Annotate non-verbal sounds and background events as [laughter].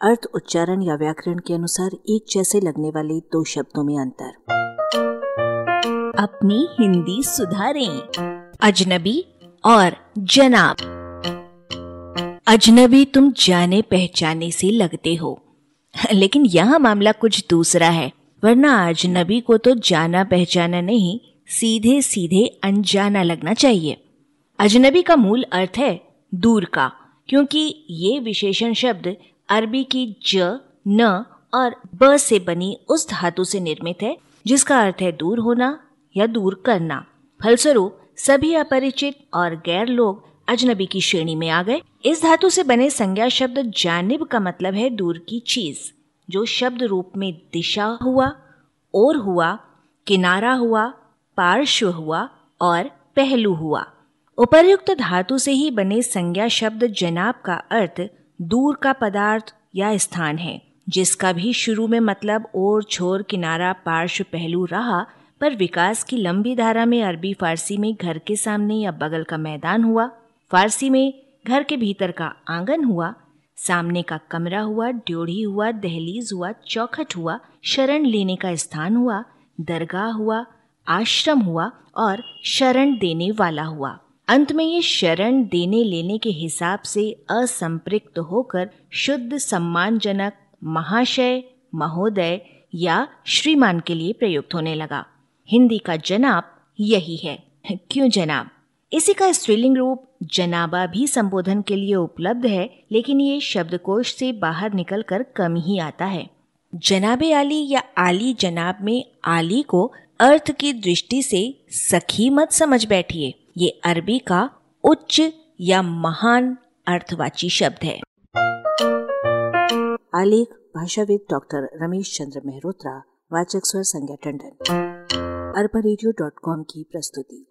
अर्थ, उच्चारण या व्याकरण के अनुसार एक जैसे लगने वाले दो शब्दों में अंतर। अपनी हिंदी सुधारें, अजनबी और जनाब। अजनबी तुम जाने पहचाने से लगते हो, लेकिन यहाँ मामला कुछ दूसरा है, वरना अजनबी को तो जाना पहचाना नहीं, सीधे सीधे अनजाना लगना चाहिए। अजनबी का मूल अर्थ है दूर का, क्योंकि ये विशेषण शब्द अरबी की ज, न और ब से बनी उस धातु से निर्मित है, जिसका अर्थ है दूर होना या दूर करना। फलस्वरूप, सभी अपरिचित और गैर लोग अजनबी की श्रेणी में आ गए। इस धातु से बने संज्ञा शब्द जानिब का मतलब है दूर की चीज़, जो शब्द रूप में दिशा हुआ और हुआ, किनारा हुआ, पार्श्व हुआ और पहलू हुआ। उपर्युक्त धातु से ही बने संज्ञा शब्द जनाब का अर्थ दूर का पदार्थ या स्थान है, जिसका भी शुरू में मतलब और छोर किनारा पार्श्व पहलू रहा, पर विकास की लंबी धारा में अरबी फारसी में घर के सामने या बगल का मैदान हुआ, फारसी में घर के भीतर का आँगन हुआ, सामने का कमरा हुआ, ड्योढ़ी हुआ, दहलीज हुआ, चौखट हुआ, शरण लेने का स्थान हुआ, दरगाह हुआ, आश्रम हुआ और शरण देने वाला हुआ। अंत में ये शरण देने लेने के हिसाब से असंपृक्त होकर शुद्ध सम्मानजनक महाशय, महोदय या श्रीमान के लिए प्रयुक्त होने लगा। हिंदी का जनाब यही है। [laughs] क्यों जनाब? इसी का स्त्रीलिंग रूप जनाबा भी संबोधन के लिए उपलब्ध है, लेकिन ये शब्दकोश से बाहर निकलकर कम ही आता है। जनाबे आली या आली जनाब में आली को अर्थ की दृष्टि से सखी मत समझ बैठिए। ये अरबी का उच्च या महान अर्थवाची शब्द है। आलेख, भाषाविद डॉक्टर रमेश चंद्र मेहरोत्रा, वाचक स्वर संज्ञा टंडन। अरबा की प्रस्तुति।